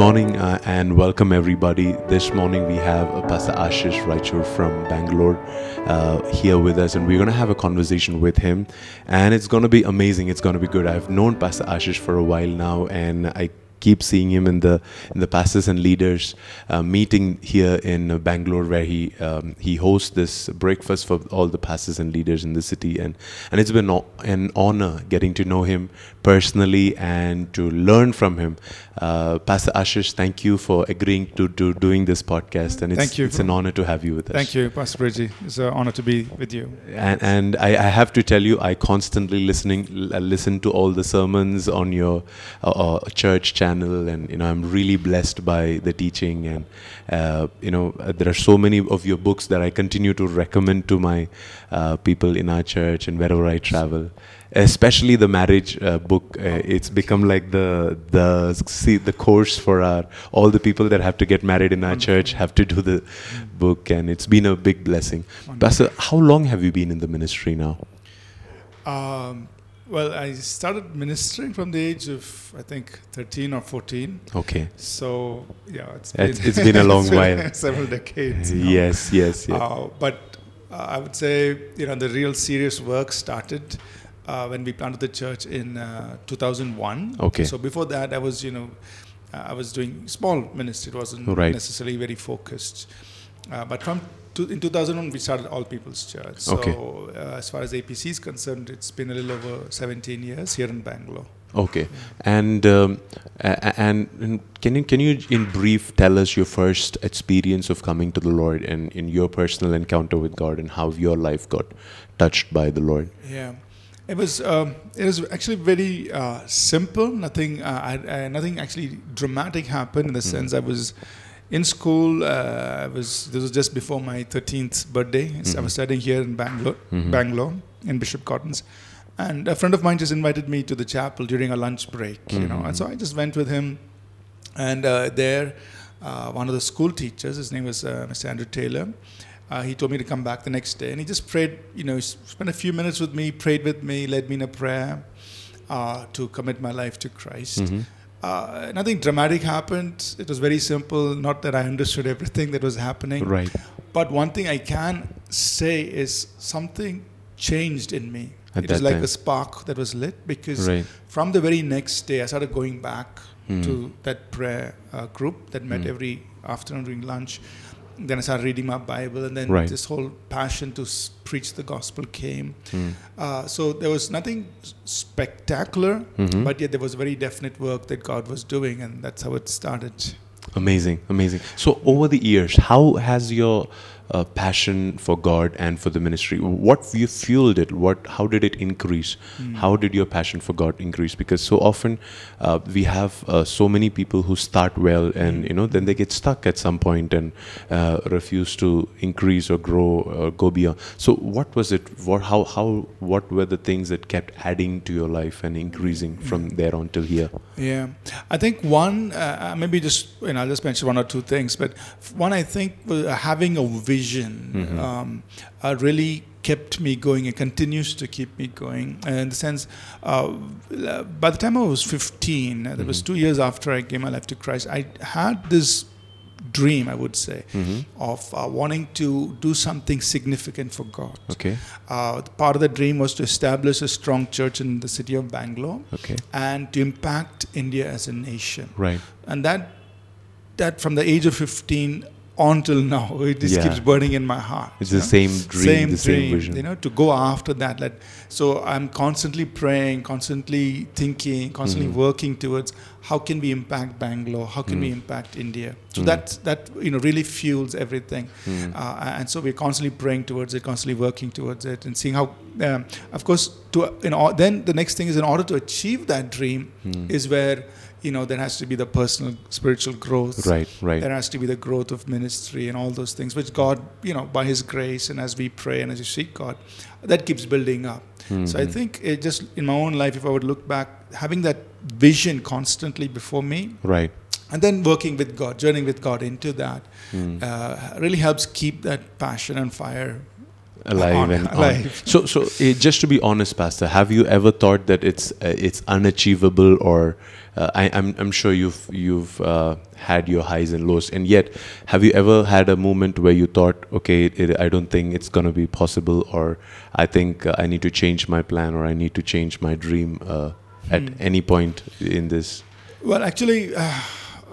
Morning uh, and welcome everybody. This morning we have Pastor Ashish Raichur from Bangalore uh, here with us, and we're going to have a conversation with him. And it's going to be amazing. It's going to be good. I've known Pastor Ashish for a while now, and I keep seeing him in the in the pastors and leaders uh, meeting here in uh, Bangalore, where he um, he hosts this breakfast for all the pastors and leaders in the city, and and it's been o- an honor getting to know him personally and to learn from him. Uh, Pastor Ashish, thank you for agreeing to, to doing this podcast, and it's, Thank you. it's an honor to have you with us. Thank you, Pastor Priji. It's an honor to be with you. And, and I, I have to tell you, I constantly listening listen to all the sermons on your uh, uh, church channel, and you know I'm really blessed by the teaching. And uh, you know uh, there are so many of your books that I continue to recommend to my uh, people in our church and wherever I travel. Especially the marriage uh, book, uh, it's become like the the see the course for our all the people that have to get married in our church have to do the book, and it's been a big blessing. Pastor, how long have you been in the ministry now? Um, well, I started ministering from the age of, I think, 13 or 14. Okay. So, yeah, it's It's- it's been a long been while. several decades. Yes, yes, yes. Uh, but uh, I would say, you know, the real serious work started uh, when we planted the church in uh, 2001. Okay. So before that, I was, you know, uh, I was doing small ministry. It wasn't Right. necessarily very focused. Uh, but from to, in 2001, we started All People's Church. So Okay. uh, as far as APC is concerned, it's been a little over 17 years here in Bangalore. Okay. And um, and, and can you can you in brief tell us your first experience of coming to the Lord and in your personal encounter with God and how your life got touched by the Lord? Yeah, it was um, it was actually very uh, simple. Nothing uh, I, I, nothing actually dramatic happened in the Mm-hmm. sense I was in school. Uh, I was this was just before my thirteenth birthday. So I was studying here in Bangalore, Mhm. Bangalore in Bishop Cotton's, and a friend of mine just invited me to the chapel during a lunch break. You know, and so I just went with him, and uh, there. Uh, one of the school teachers, his name was uh, Mr. Andrew Taylor, uh, he told me to come back the next day, and he just prayed. You know, he spent a few minutes with me, prayed with me, led me in a prayer uh, to commit my life to Christ. Uh, nothing dramatic happened. It was very simple. Not that I understood everything that was happening, Right. but one thing I can say is something changed in me. At it was like time. a spark that was lit because Right. from the very next day, I started going back Mhm. to that prayer uh, group that met Mm. every afternoon during lunch. Then I started reading my Bible, and then Right. this whole passion to s- preach the gospel came. Mm. Uh, so there was nothing spectacular, Mhm. but yet there was very definite work that God was doing, and that's how it started. Amazing, amazing. So, over the years, how has your uh, passion for God and for the ministry, what you fueled it? What, how did it increase? Mm. How did your passion for God increase? Because so often uh, we have uh, so many people who start well, and you know, then they get stuck at some point and uh, refuse to increase or grow or go beyond. So, what was it? What, how, how, what were the things that kept adding to your life and increasing from there on till here? Yeah, I think one, uh, uh, maybe just, you know, I'll just mention one or two things, but one I think having a vision Mhm. um, uh, really kept me going and continues to keep me going. Uh, in the sense, uh, by the time I was 15, uh, that was Mhm. two years after I gave my life to Christ, I had this dream, I would say, hmm of uh, wanting to do something significant for God. Okay, Uh, part of the dream was to establish a strong church in the city of Bangalore okay, and to impact India as a nation. right. And that, that from the age of 15 on till now, it just Yeah. keeps burning in my heart. It's the know? same dream, the same vision. You know, to go after that. So I'm constantly praying, constantly thinking, constantly Mhm. working towards how can we impact Bangalore? How can we Mm. impact India? So Mm. that that you know really fuels everything. Mm. Uh, and so we're constantly praying towards it, constantly working towards it, and seeing how. Um, of course, to in or, then the next thing is in order to achieve that dream Mm. is where you know there has to be the personal spiritual growth. right, right. There has to be the growth of ministry and all those things, which God, you know, by His grace and as we pray and as we seek God, that keeps building up. So I Mhm. think it just in my own life, if I would look back, having that vision constantly before me, Right. and then working with God, journeying with God into that, Mm. uh, really helps keep that passion and fire alive On- and on. alive. So, so eh, just to be honest, Pastor, have you ever thought that it's uh, it's unachievable, or uh, I, I'm I'm sure you've you've uh, had your highs and lows, and yet have you ever had a moment where you thought, okay, it, I don't think it's gonna be possible, or I think uh, I need to change my plan, or I need to change my dream uh, at Hmm. any point in this? Well, actually, uh,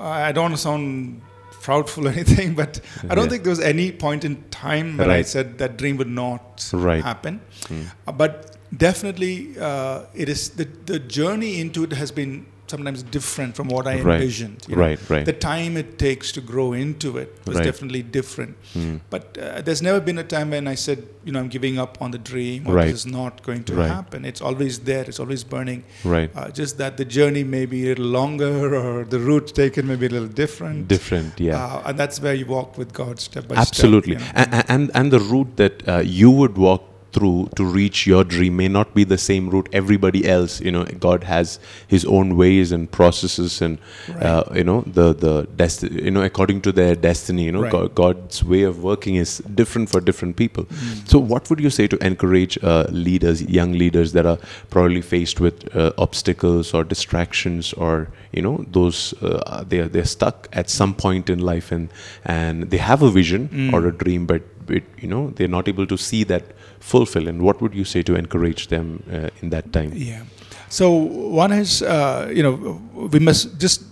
I don't want to sound proudful or anything, but I don't Yeah. think there was any point in time when I said that dream would not Right. happen. Mm. Uh, but definitely, uh, it is the the journey into it has been sometimes different from what I Right. envisioned. you know. Right, right. The time it takes to grow into it was Right. definitely different. Mm. But uh, there's never been a time when I said, you know, I'm giving up on the dream or Right. this is not going to Right. happen. It's always there. It's always burning. Right. Uh, just that the journey may be a little longer or the route taken may be a little different. Different, yeah. Uh, and that's where you walk with God step by Absolutely, step. you know. and, and and the route that uh, you would walk through to reach your dream may not be the same route everybody else. You know, God has His own ways and processes, and uh, you know the the desti- You know, according to their destiny. You know, Right. God, God's way of working is different for different people. So, what would you say to encourage uh, leaders, young leaders that are probably faced with uh, obstacles or distractions, or you know, those uh, they're they're stuck at some point in life, and and they have a vision Mm. or a dream, but it, you know they're not able to see that fulfill. And what would you say to encourage them uh, in that time? Yeah. So one is, uh, you know, we must just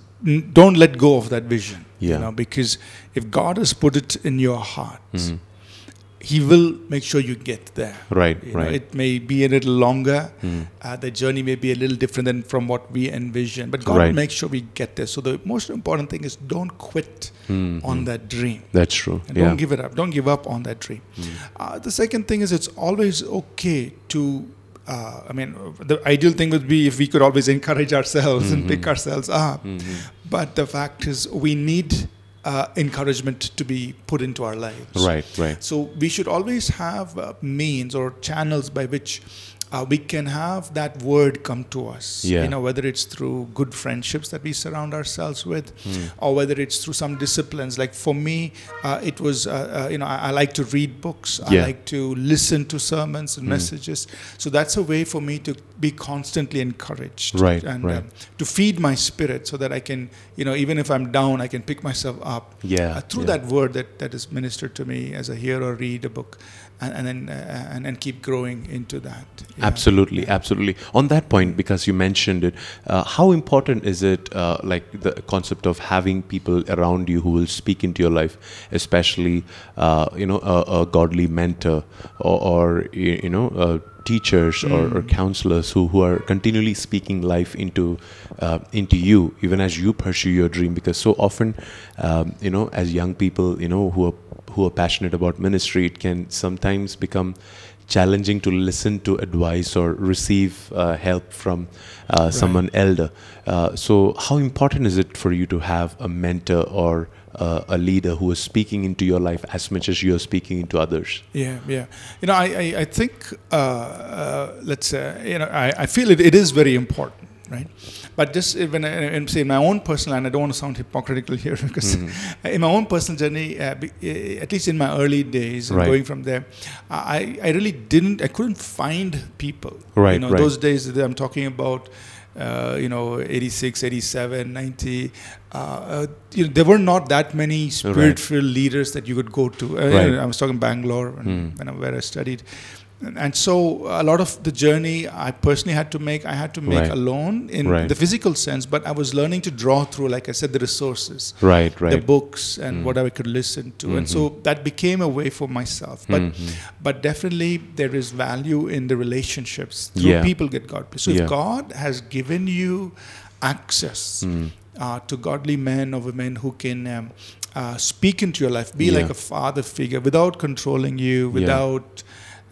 don't let go of that vision. Yeah. You know, because if God has put it in your heart, Mhm. He will make sure you get there. Right, You know, right. it may be a little longer. Mm. Uh, the journey may be a little different than from what we envision, but God Right. will make sure we get there. So the most important thing is don't quit Mm, on mm. that dream. That's true. And yeah. Don't give it up. Don't give up on that dream. Mm. Uh, the second thing is it's always okay to. Uh, I mean, the ideal thing would be if we could always encourage ourselves and pick Mhm. ourselves up. Mhm. But the fact is, we need uh, encouragement to be put into our lives. Right, right. So we should always have uh, means or channels by which uh, we can have that word come to us. Yeah. You know, whether it's through good friendships that we surround ourselves with, Mm. or whether it's through some disciplines. Like for me, uh, it was, uh, uh, you know, I, I like to read books. I like to listen to sermons and Mm. messages. So that's a way for me to be constantly encouraged. Right, And right. um, to feed my spirit so that I can, you know, even if I'm down, I can pick myself up Yeah. uh, through yeah. that word that, that is ministered to me as I hear or read a book, and, and then uh, and, and keep growing into that. Yeah. Absolutely, absolutely. On that point, because you mentioned it, uh, how important is it, uh, like the concept of having people around you who will speak into your life, especially, uh, you know, a, a godly mentor or, or you know, uh, teachers or, or Mm. counselors who, who are continually speaking life into uh, into you, even as you pursue your dream. Because so often, um, you know, as young people, you know, who are who are passionate about ministry, it can sometimes become challenging to listen to advice or receive uh, help from uh, someone elder. Uh, so, how important is it for you to have a mentor or uh, a leader who is speaking into your life as much as you are speaking into others? Yeah, yeah. You know, I, I, I think, uh, uh, let's say, you know, I, I feel it, it is very important, right? But just when I, and say in my own personal, and I don't want to sound hypocritical here because Mhm. in my own personal journey, uh, be, at least in my early days, Right. going from there, I, I really didn't, I couldn't find people. Right, You know, right. those days that I'm talking about, uh, you know, 86, 87, 90, uh, uh, you know, there were not that many spirit-filled leaders that you could go to. Uh, Right. I was talking Bangalore and Hmm. when I, where I studied. And, and so a lot of the journey I personally had to make, I had to make Right. alone in Right. the physical sense, but I was learning to draw through, like I said, the resources, Right, the books, and Mm. what I could listen to. And Mhm. so that became a way for myself. But Mhm. but definitely there is value in the relationships through Yeah. people get God. So Yeah. if God has given you access Mm. uh, to godly men or women who can um, uh, speak into your life, be Yeah. like a father figure without controlling you, without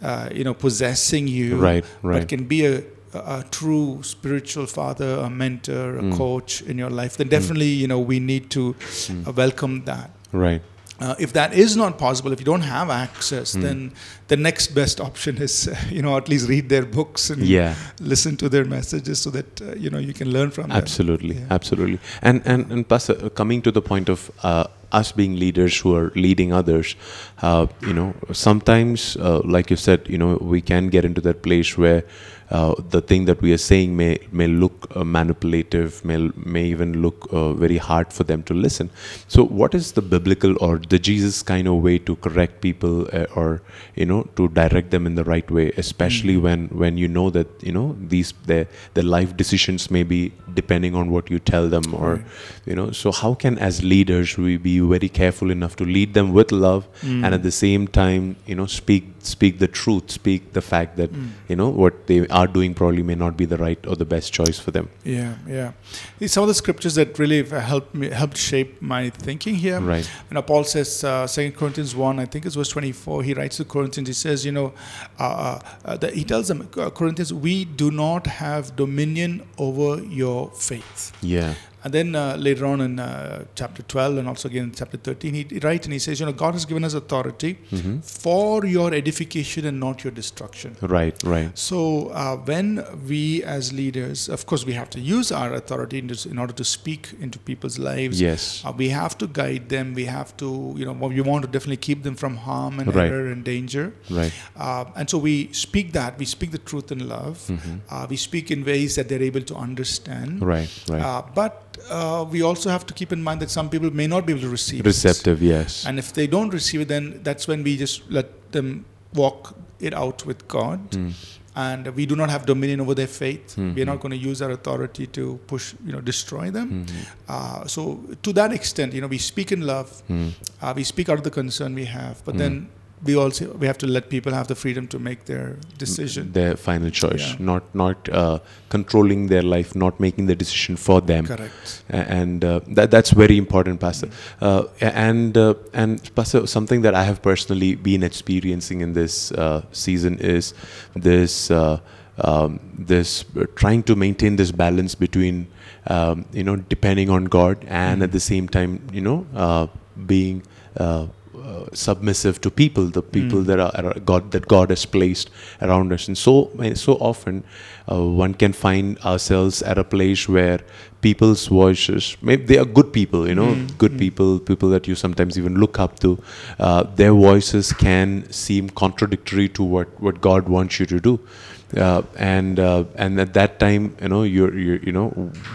uh, you know possessing you, Right, but right. can be a, a, true spiritual father, a mentor, a Mm. coach in your life. Then definitely you know we need to Mm. uh, welcome that. Right. Uh, if that is not possible, if you don't have access, Mm. then the next best option is, uh, you know, at least read their books and Yeah. listen to their messages so that uh, you know you can learn from them. Absolutely, absolutely. And and and plus, uh, coming to the point of uh, us being leaders who are leading others, uh, you know, sometimes, uh, like you said, you know, we can get into that place where uh, the thing that we are saying may may look uh, manipulative, may may even look uh, very hard for them to listen. So, what is the biblical or the Jesus kind of way to correct people, uh, or you know, to direct them in the right way, especially when when you know that you know these their their life decisions may be depending on what you tell them, or you know. So, how can as leaders we be very careful enough to lead them with love, and at the same time, you know, speak speak the truth, speak the fact that you know what they are doing probably may not be the right or the best choice for them. Yeah, yeah. These Some of the scriptures that really helped me helped shape my thinking here. Right. You know, Paul says, uh, Second Corinthians one, I think it's verse twenty-four. He writes to Corinthians. He says, you know, uh, uh, uh, that he tells them, uh, Corinthians, we do not have dominion over your faith. Yeah. And then uh, later on in uh, chapter 12 and also again in chapter 13, he, he writes and he says, You know, God has given us authority Mm-hmm. for your edification and not your destruction. Right. Right. So uh, when we as leaders, of course, we have to use our authority in, in order to speak into people's lives. Yes. Uh, we have to guide them. We have to, you know, we want to definitely keep them from harm and Right. error and danger. Right. Uh, and so we speak that. We speak the truth in love. Mm-hmm. Uh, we speak in ways that they're able to understand. Right. Right. Uh, but uh, we also have to keep in mind that some people may not be able to receive it. Receptive. Yes. And if they don't receive it, then that's when we just let them walk it out with God. Mm. And we do not have dominion over their faith. We are not going to use our authority to push, you know, destroy them. Mhm. Uh, so to that extent, you know, we speak in love. Mm. Uh, we speak out of the concern we have, but Mm. then we also we have to let people have the freedom to make their decision. Their final choice, Yeah. not not uh, controlling their life, not making the decision for them. Correct. And uh, that that's very important pastor uh, and uh, and pastor something that i have personally been experiencing in this uh, season is this uh, um, this uh, trying to maintain this balance between um, you know depending on god and at the same time you know uh, being uh, submissive to people, the people Mm. that are, are God that God has placed around us, and so so often uh, one can find ourselves at a place where people's voices, maybe they are good people, you know, Mm, good mm. people, people that you sometimes even look up to. Uh, their voices can seem contradictory to what what God wants you to do. Uh, and uh, and at that time, you know, you're, you're you know,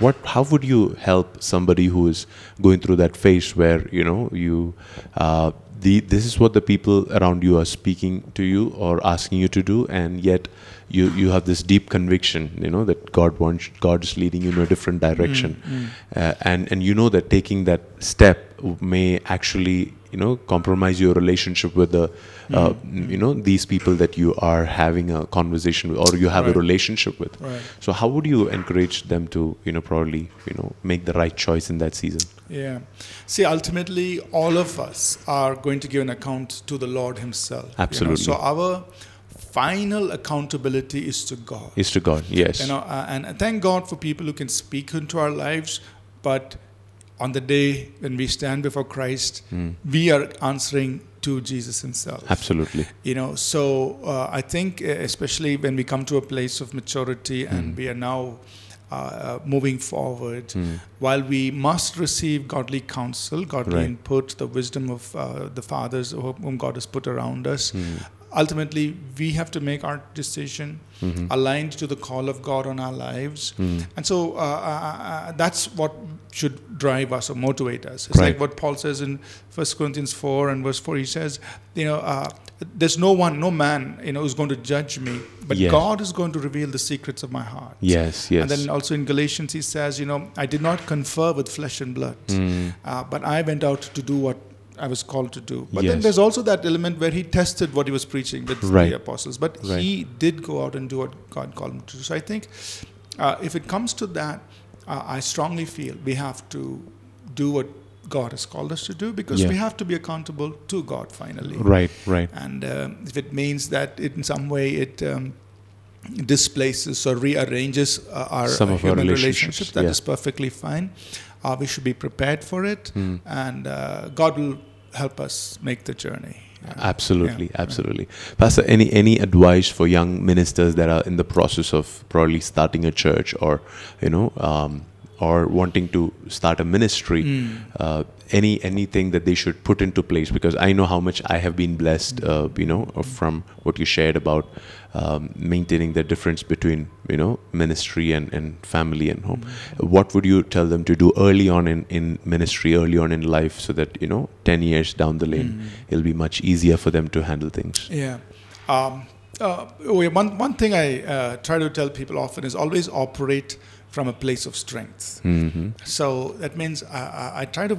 what? How would you help somebody who is going through that phase where you know you, uh, the this is what the people around you are speaking to you or asking you to do, and yet you you have this deep conviction, you know, that God wants God is leading you in a different direction, Mm, uh, and and you know that taking that step may actually you know compromise your relationship with the uh, you know these people that you are having a conversation with or you have Right. a relationship with Right. so how would you encourage them to you know probably you know make the right choice in that season Yeah. See, ultimately, all of us are going to give an account to the Lord Himself. you know. Absolutely. So our final accountability is to God. is to god yes You know, uh, and thank God for people who can speak into our lives, but on the day when we stand before Christ, Mm. we are answering to Jesus Himself. absolutely You know, so uh, I think, especially when we come to a place of maturity and Mm. we are now uh, uh, moving forward, Mm. while we must receive godly counsel, godly Right. input, the wisdom of uh, the fathers whom God has put around us, Mm. ultimately we have to make our decision Mhm. aligned to the call of God on our lives. Mm. And so uh, uh, uh, that's what should drive us or motivate us. It's Right. like what Paul says in 1 Corinthians 4 and verse 4. He says, you know, uh, there's no one, no man, you know, who's going to judge me, but Yes. God is going to reveal the secrets of my heart. yes yes And then also in Galatians, he says, you know, I did not confer with flesh and blood, Mm. uh, but I went out to do what I was called to do. But then there's also that element where he tested what he was preaching with Right. the apostles, but Right. he did go out and do what God called him to do. So I think uh, if it comes to that, uh, I strongly feel we have to do what God has called us to do because Yeah. we have to be accountable to God finally. right right And um, if it means that it, in some way it um, displaces or rearranges uh, our Some of our human relationships, relationships, that yeah. is perfectly fine. Uh, we should be prepared for it, Mm. and uh, God will help us make the journey. Yeah. Absolutely, Yeah. absolutely. Pastor, any any advice for young ministers that are in the process of probably starting a church or you know um, or wanting to start a ministry, uh, any anything that they should put into place? Because I know how much I have been blessed, uh, you know, from what you shared about um, maintaining the difference between you know ministry and, and family and home. What would you tell them to do early on in, in ministry, early on in life, so that you know ten years down the lane, it'll be much easier for them to handle things. Yeah. Um, uh, oh, one, one thing I uh, try to tell people often is always operate from a place of strength. hmm So that means I, I, I try to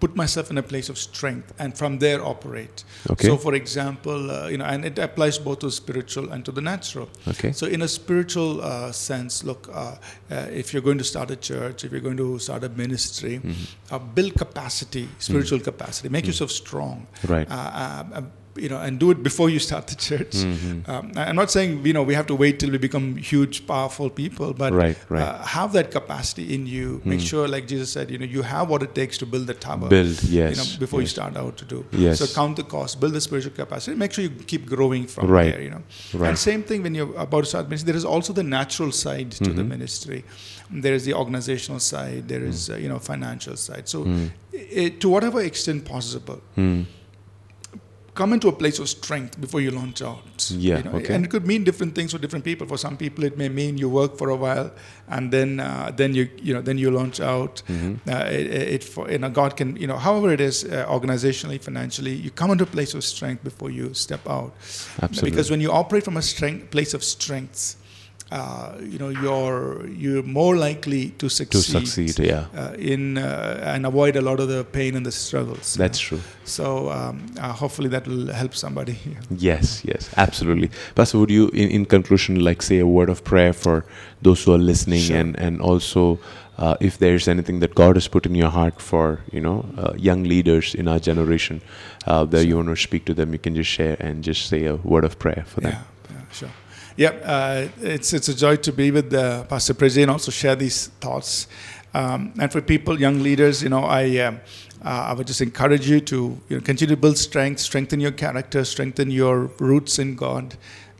put myself in a place of strength and from there operate. Okay. So, for example, uh, you know, and it applies both to spiritual and to the natural. Okay. So, in a spiritual uh, sense, look, uh, uh, if you're going to start a church, if you're going to start a ministry, Mm-hmm. uh, build capacity, spiritual capacity, make yourself strong. Right. You know, and do it before you start the church. Mhm. Um, I'm not saying you know we have to wait till we become huge, powerful people, but Right, right. Uh, have that capacity in you. Make Mm. sure, like Jesus said, you know, you have what it takes to build the tower. Build, yes. You know, before you start out to do. Yes. So count the cost, build the spiritual capacity. Make sure you keep growing from Right. there. You know. Right. And same thing when you're about to start ministry. There is also the natural side to the Mhm. ministry. There is the organizational side. There is uh, you know financial side. So Mm. i to whatever extent possible, Mm. Come into a place of strength before you launch out. Yeah, you know? okay. And it could mean different things for different people. For some people, it may mean you work for a while and then uh, then you you know then you launch out. Mhm. Uh, it, it for you know God can you know however it is uh, organizationally, financially, you come into a place of strength before you step out. Absolutely. Because when you operate from a strength place of strengths, uh, you know you're you're more likely to to succeed. succeed, yeah. Uh, in uh, and avoid a lot of the pain and the struggles. That's know. true. So um, uh, hopefully that will help somebody. Yes, yes, absolutely. Pastor, would you, in, in conclusion, like say a word of prayer for those who are listening, Sure. and and also, uh, if there's anything that God has put in your heart for you know uh, young leaders in our generation, uh, that you want to speak to them, you can just share and just say a word of prayer for them. Yeah, yeah, sure. Yeah, uh, it's it's a joy to be with uh, Pastor Priji and also share these thoughts. Um, and for people, young leaders, you know, I um, uh, I would just encourage you to you know, continue to build strength, strengthen your character, strengthen your roots in God,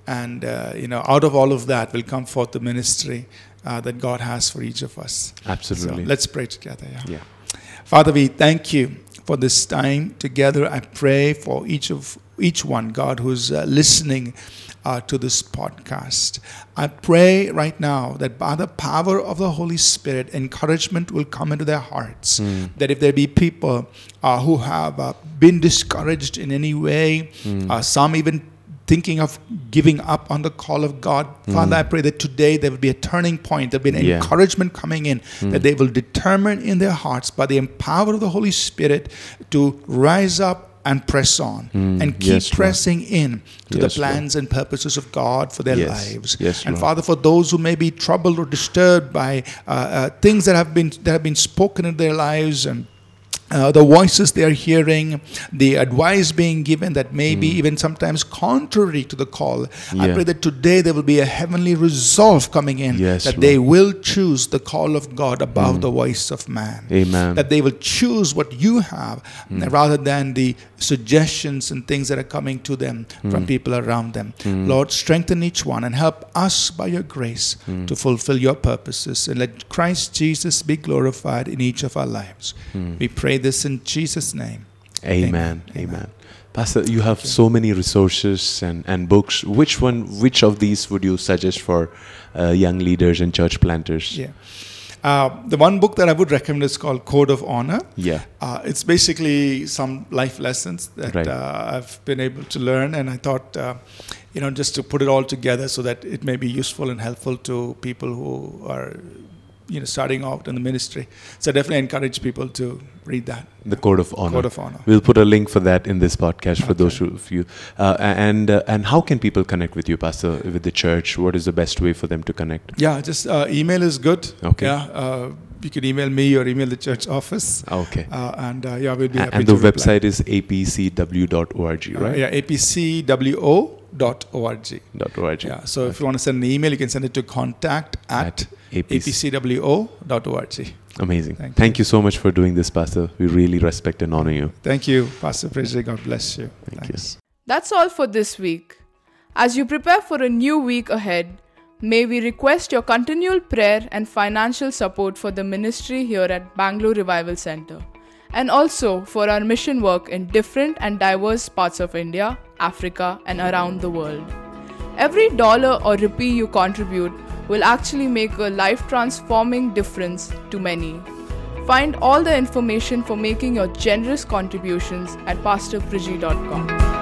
and uh, you know, out of all of that will come forth the ministry uh, that God has for each of us. Absolutely. So let's pray together. Yeah. yeah. Father, we thank you for this time together. I pray for each of each one, God, who's uh, listening uh, to this podcast. I pray right now that by the power of the Holy Spirit, encouragement will come into their hearts. Mm. That if there be people uh, who have uh, been discouraged in any way, Mm. uh, some even thinking of giving up on the call of God. Father, I pray that today there will be a turning point, there will be an Mm. Yeah. encouragement coming in, that they will determine in their hearts by the power of the Holy Spirit to rise up and press on Mm. and keep Yes, Lord. pressing in to Yes, the plans and purposes of God for their Yes. lives. Yes, and Lord. Father, for those who may be troubled or disturbed by uh, uh, things that have been that have been spoken in their lives and uh, the voices they are hearing, the advice being given that may be even sometimes contrary to the call. I Hmm. Pray that today there will be a heavenly resolve coming in Yes, that Lord. they will choose the call of God above the voice of man. Amen. That they will choose what you have Hmm. rather than the suggestions and things that are coming to them Hmm. from people around them. Lord, strengthen each one and help us by your grace Hmm. to fulfill your purposes and let Christ Jesus be glorified in each of our lives. Hmm. We pray this in Jesus' name. Amen. Amen. Amen. Pastor, you have so many resources and, and books. Which one, which of these would you suggest for uh, young leaders and church planters? Yeah. Uh, the one book that I would recommend is called Code of Honor. Yeah. Uh, it's basically some life lessons that Right. uh, I've been able to learn, and I thought, uh, you know, just to put it all together so that it may be useful and helpful to people who are, you know, starting out in the ministry. So I definitely encourage people to read that. The Code of Honor. Code of Honor. We'll put a link for that in this podcast for Okay. those of you. Uh, and uh, and how can people connect with you, Pastor, with the church? What is the best way for them to connect? Yeah, just uh, email is good. Okay. Yeah, uh, you can email me or email the church office, Okay. uh, and uh, yeah, we'll be happy and the website is apcw.org, right? yeah, apcwo.org. Dot .org. Yeah, so if you want to send an email, you can send it to contact at, APC. apcwo.org. Amazing. Thank Thank, you. so much for doing this, Pastor. We really respect and honor you. Thank you, Pastor Priji. God bless you. Thank you. That's all for this week. As you prepare for a new week ahead, may we request your continual prayer and financial support for the ministry here at Bangalore Revival Center and also for our mission work in different and diverse parts of India, Africa, and around the world. Every dollar or rupee you contribute will actually make a life transforming difference to many. Find all the information for making your generous contributions at pastorpriji.com.